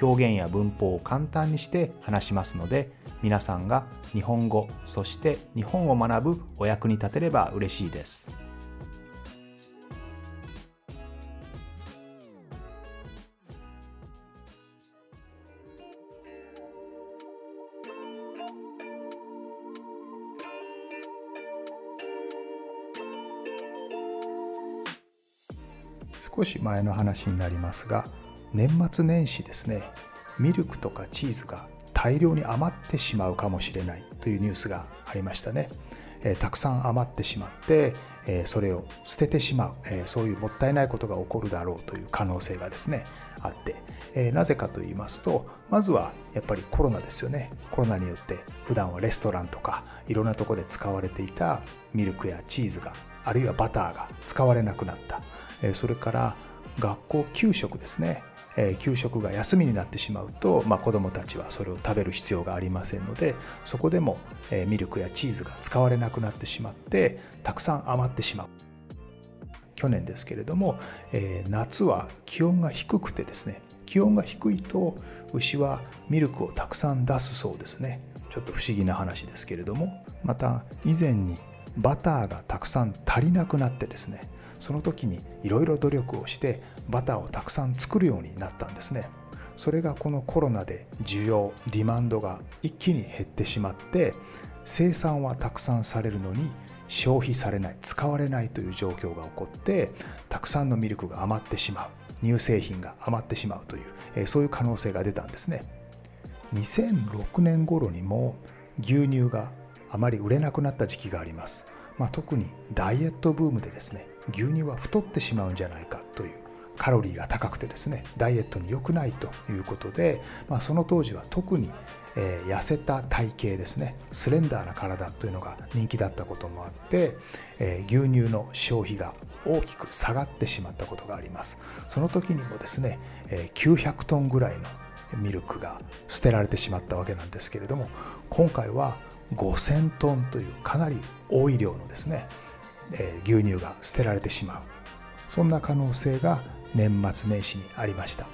表現や文法を簡単にして話しますので皆さんが日本語そして日本を学ぶお役に立てれば嬉しいです。少し前の話になりますが年末年始ですねミルクとかチーズが大量に余ってしまうかもしれないというニュースがありましたね、えー、たくさん余ってしまって、えー、それを捨ててしまう、えー、そういうもったいないことが起こるだろうという可能性がですねあって、えなぜかと言いますとまずはやっぱりコロナですよね。コロナによって普段はレストランとかいろんなとこで使われていたミルクやチーズがあるいはバターが使われなくなった、えそれから学校給食ですね。え給食が休みになってしまうと、まあ、子どもたちはそれを食べる必要がありませんのでそこでも、えミルクやチーズが使われなくなってしまってたくさん余ってしまう。去年ですけれども、え夏は気温が低くてですね気温が低いと牛はミルクをたくさん出すそうですね。ちょっと不思議な話ですけれどもまた以前にバターがたくさん足りなくなってですねその時にいろいろ努力をしてバターをたくさん作るようになったんですね。それがこのコロナで需要ディマンドが一気に減ってしまって生産はたくさんされるのに消費されない使われないという状況が起こってたくさんのミルクが余ってしまう乳製品が余ってしまうという、えそういう可能性が出たんですね。2006年頃にも牛乳があまり売れなくなった時期があります、まあ、特にダイエットブームでですね牛乳は太ってしまうんじゃないかというカロリーが高くてですねダイエットに良くないということで、まあ、その当時は特に、えー、痩せた体型ですねスレンダーな体というのが人気だったこともあって、えー、牛乳の消費が大きく下がってしまったことがあります。その時にもですね、えー、900トンぐらいのミルクが捨てられてしまったわけなんですけれども今回は5000トンというかなり多い量のですね、え、牛乳が捨てられてしまう。そんな可能性が年末年始にありました。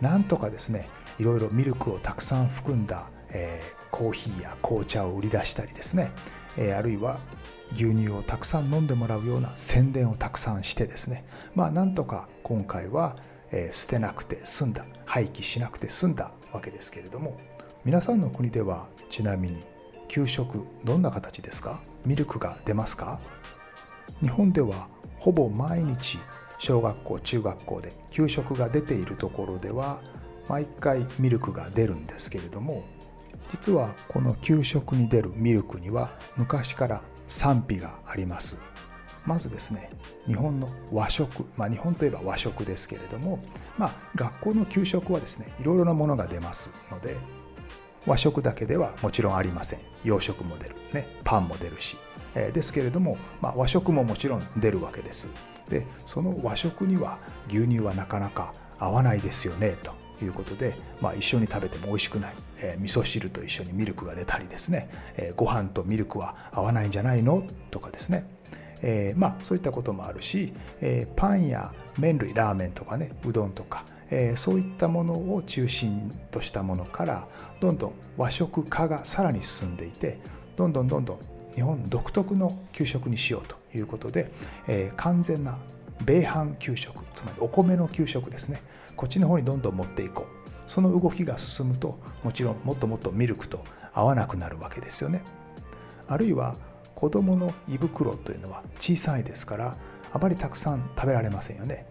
なんとかですねいろいろミルクをたくさん含んだ、えー、コーヒーや紅茶を売り出したりですね、えー、あるいは牛乳をたくさん飲んでもらうような宣伝をたくさんしてですねまあなんとか今回は、えー、捨てなくて済んだ廃棄しなくて済んだわけですけれども皆さんの国ではちなみに給食どんな形ですか？ミルクが出ますか？日本ではほぼ毎日小学校中学校で給食が出ているところでは毎回ミルクが出るんですけれども実はこの給食に出るミルクには昔から賛否があります。まずですね日本の和食、まあ、日本といえば和食ですけれども、まあ、学校の給食はですねいろいろなものが出ますので和食だけではもちろんありません。洋食も出る、ね、パンも出るし、えー、ですけれども、まあ、和食ももちろん出るわけです。でその和食には牛乳はなかなか合わないですよねということで、まあ、一緒に食べても美味しくない、えー、味噌汁と一緒にミルクが出たりですね、えー、ご飯とミルクは合わないんじゃないの？とかですね、えー、まあそういったこともあるし、えー、パンや麺類ラーメンとかねうどんとかえそういったものを中心としたものからどんどん和食化がさらに進んでいてどんどんどんどん日本独特の給食にしようということで、え、完全な米飯給食つまりお米の給食ですね。こっちの方にどんどん持っていこう。その動きが進むともちろんもっともっとミルクと合わなくなるわけですよね。あるいは子どもの胃袋というのは小さいですからあまりたくさん食べられませんよね。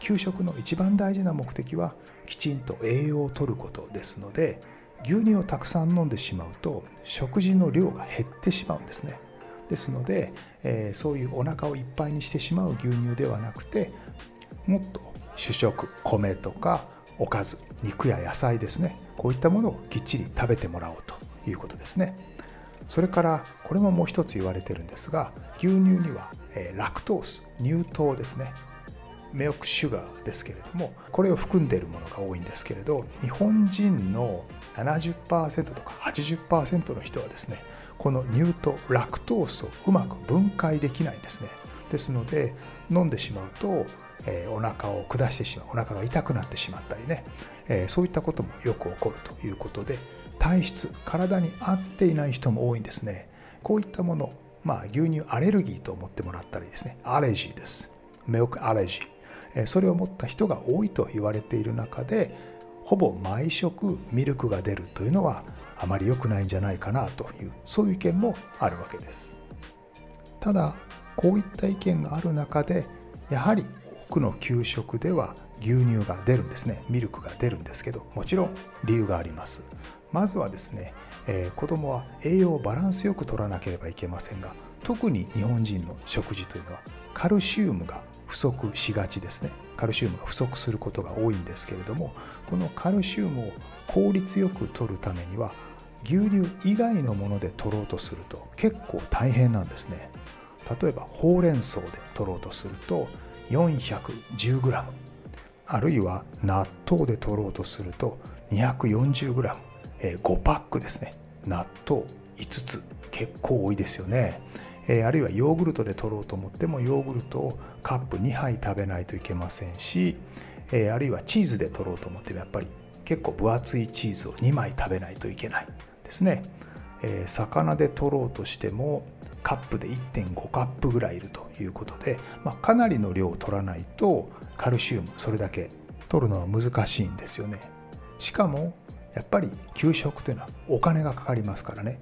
給食の一番大事な目的はきちんと栄養をとることですので牛乳をたくさん飲んでしまうと食事の量が減ってしまうんですね。ですので、えー、そういうお腹をいっぱいにしてしまう牛乳ではなくてもっと主食米とかおかず肉や野菜ですね。こういったものをきっちり食べてもらおうということですね。それからこれももう一つ言われてるんですが牛乳にはえラクトース乳糖ですね。メオクシュガーですけれどもこれを含んでいるものが多いんですけれど日本人の70%とか80%の人はですねこの乳糖ラクトースをうまく分解できないんですね。ですので飲んでしまうと、えー、お腹を下してしまうお腹が痛くなってしまったりね、えー、そういったこともよく起こるということで体質体に合っていない人も多いんですね。こういったものまあ牛乳アレルギーと思ってもらったりですねアレジーです。メオクアレジー。それを持った人が多いと言われている中でほぼ毎食ミルクが出るというのはあまり良くないんじゃないかなというそういう意見もあるわけです。ただこういった意見がある中でやはり多くの給食では牛乳が出るんですね。ミルクが出るんですけどもちろん理由があります。まずはですね、えー、子供は栄養をバランスよく取らなければいけませんが特に日本人の食事というのはカルシウムが不足しがちですね。カルシウムが不足することが多いんですけれどもこのカルシウムを効率よく取るためには牛乳以外のもので取ろうとすると結構大変なんですね。例えばほうれん草で取ろうとすると 410g あるいは納豆で取ろうとすると 240g 5パックですね。納豆5つ結構多いですよね、えあるいはヨーグルトで取ろうと思ってもヨーグルトをカップ2杯食べないといけませんし、えあるいはチーズで取ろうと思ってもやっぱり結構分厚いチーズを2枚食べないといけないですね、え魚で取ろうとしてもカップで1.5カップぐらいいるということで、まあ、かなりの量を取らないとカルシウムそれだけ取るのは難しいんですよね。しかもやっぱり給食というのはお金がかかりますからね、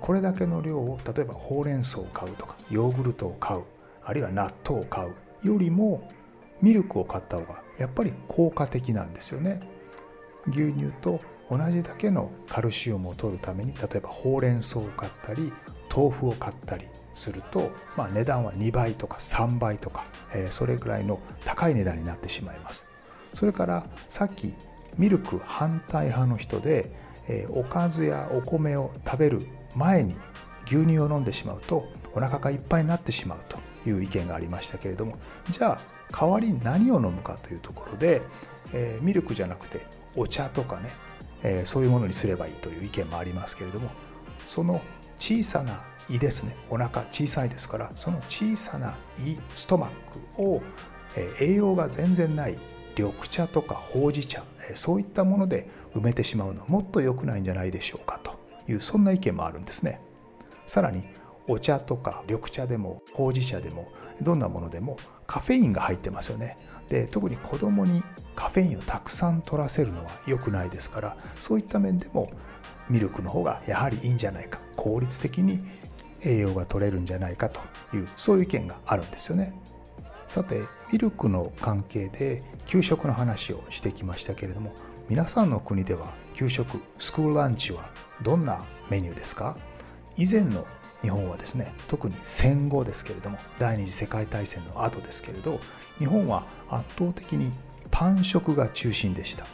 これだけの量を例えばほうれん草を買うとかヨーグルトを買うあるいは納豆を買うよりもミルクを買った方がやっぱり効果的なんですよね。牛乳と同じだけのカルシウムを取るために例えばほうれん草を買ったり豆腐を買ったりすると、まあ、値段は2倍とか3倍とか、えー、それぐらいの高い値段になってしまいます。それからさっきミルク反対派の人で、えー、おかずやお米を食べる前に牛乳を飲んでしまうとお腹がいっぱいになってしまうという意見がありましたけれどもじゃあ代わりに何を飲むかというところで、えー、ミルクじゃなくてお茶とかね、えー、そういうものにすればいいという意見もありますけれどもその小さな胃ですねお腹小さいですからその小さな胃ストマックを、えー、栄養が全然ない緑茶とかほうじ茶そういったもので埋めてしまうのはもっと良くないんじゃないでしょうかと。いうそんな意見もあるんですね。さらにお茶とか緑茶でもほうじ茶でもどんなものでもカフェインが入ってますよね。で特に子供にカフェインをたくさん取らせるのは良くないですからそういった面でもミルクの方がやはりいいんじゃないか効率的に栄養が取れるんじゃないかというそういう意見があるんですよね。さてミルクの関係で給食の話をしてきましたけれども皆さんの国では給食スクールランチはどんなメニューですか？以前の日本はですね特に戦後ですけれども第二次世界大戦の後ですけれど日本は圧倒的にパン食が中心でした。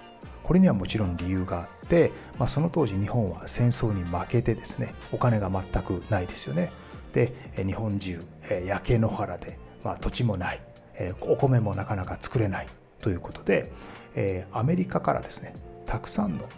これにはもちろん理由があって、まあ、その当時日本は戦争に負けてですねお金が全くないですよね。で日本中焼け野原で、まあ、土地もないお米もなかなか作れない。ということで、えー、アメリカからですねたくさんの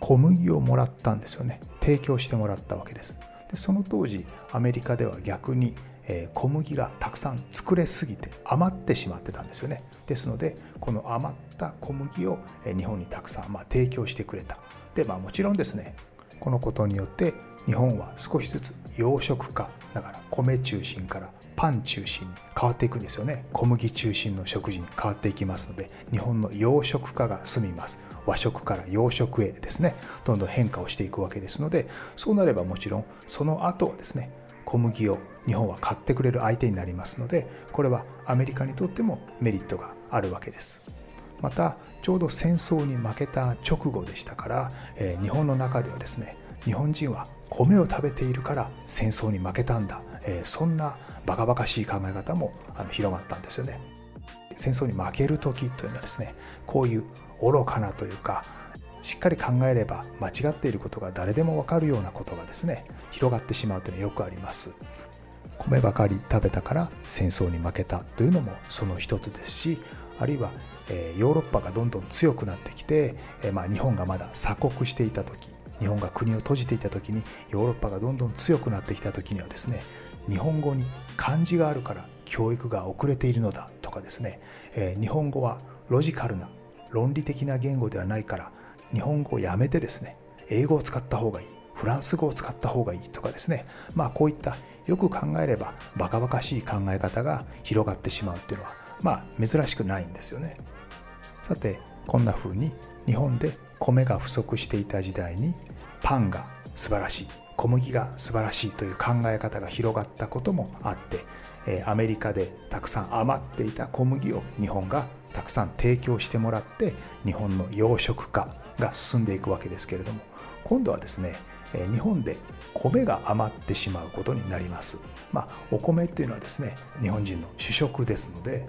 小麦をもらったんですよね。提供してもらったわけです。でその当時アメリカでは逆に、えー、小麦がたくさん作れすぎて余ってしまってたんですよね。ですのでこの余った小麦を日本にたくさん、まあ、提供してくれた。で、まあ、もちろんですねこのことによって日本は少しずつ養殖化だから米中心からパン中心に変わっていくんですよね。小麦中心の食事に変わっていきますので日本の洋食化が進みます。和食から洋食へですね。どんどん変化をしていくわけですのでそうなればもちろんその後はですね小麦を日本は買ってくれる相手になりますのでこれはアメリカにとってもメリットがあるわけです。またちょうど戦争に負けた直後でしたから、えー、日本の中ではですね日本人は米を食べているから戦争に負けたんだ、え、そんなバカバカしい考え方もあの広まったんですよね。戦争に負ける時というのはですねこういう愚かなというかしっかり考えれば間違っていることが誰でも分かるようなことがですね広がってしまうというのはよくあります米ばかり食べたから戦争に負けたというのもその一つですしあるいはヨーロッパがどんどん強くなってきて、まあ、日本がまだ鎖国していた時日本が国を閉じていた時にヨーロッパがどんどん強くなってきた時にはですね日本語に漢字があるから教育が遅れているのだとかですね、え日本語はロジカルな論理的な言語ではないから日本語をやめてですね英語を使った方がいいフランス語を使った方がいいとかですね。まあこういったよく考えればバカバカしい考え方が広がってしまうっていうのはまあ珍しくないんですよね。さてこんな風に日本で米が不足していた時代にパンが素晴らしい。小麦が素晴らしいという考え方が広がったこともあってアメリカでたくさん余っていた小麦を日本がたくさん提供してもらって日本の養殖化が進んでいくわけですけれども今度はですね日本で米が余ってしまうことになります。まあ、お米っていうのはですね日本人の主食ですので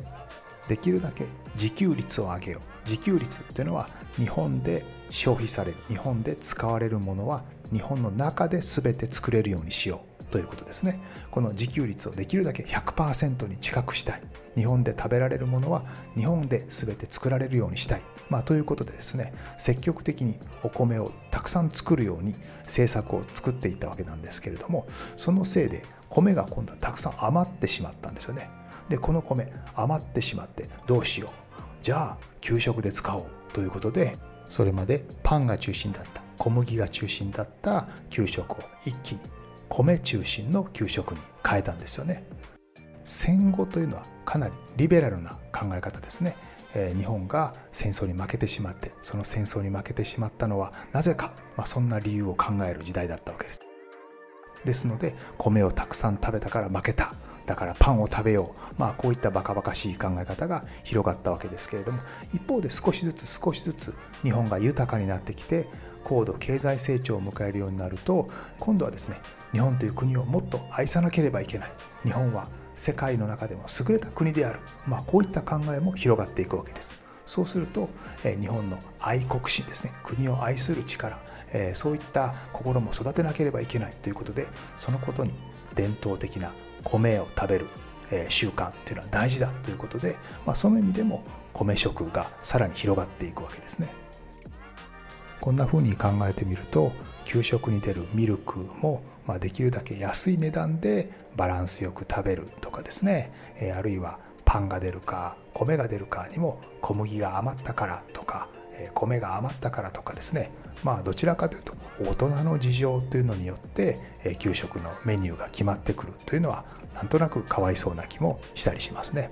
できるだけ自給率を上げよう自給率っていうのは日本で消費される日本で使われるものは日本の中で全て作れるようにしようということですね。この自給率をできるだけ100%に近くしたい。日本で食べられるものは日本で全て作られるようにしたい、まあ、ということでですね積極的にお米をたくさん作るように政策を作っていったわけなんですけれどもそのせいで米が今度はたくさん余ってしまったんですよね。でこの米余ってしまってどうしよう。じゃあ給食で使おうということでそれまでパンが中心だった。小麦が中心だった給食を一気に米中心の給食に変えたんですよね。戦後というのはかなりリベラルな考え方ですね、えー、日本が戦争に負けてしまってその戦争に負けてしまったのはなぜか、まあ、そんな理由を考える時代だったわけです。ですので米をたくさん食べたから負けた。だからパンを食べよう、まあ、こういったバカバカしい考え方が広がったわけですけれども一方で少しずつ少しずつ日本が豊かになってきて高度経済成長を迎えるようになると今度はですね日本という国をもっと愛さなければいけない。日本は世界の中でも優れた国である、まあ、こういった考えも広がっていくわけです。そうすると、え日本の愛国心ですね。国を愛する力、えそういった心も育てなければいけない。ということでそのことに伝統的な米を食べる習慣っていうのは大事だ。ということで、まあ、その意味でも米食がさらに広がっていくわけですね。こんなふうに考えてみると給食に出るミルクも、まあ、できるだけ安い値段でバランスよく食べるとかですね、えあるいはパンが出るか米が出るかにも小麦が余ったからとか、え米が余ったからとかですねまあどちらかというと大人の事情というのによって、え給食のメニューが決まってくるというのはなんとなくかわいそうな気もしたりしますね。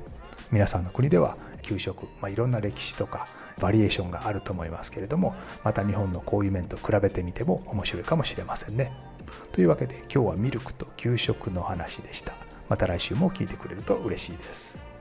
皆さんの国では給食、まあ、いろんな歴史とかバリエーションがあると思いますけれどもまた日本のこういう面と比べてみても面白いかもしれませんね。というわけで今日はミルクと給食の話でした。また来週も聞いてくれると嬉しいです。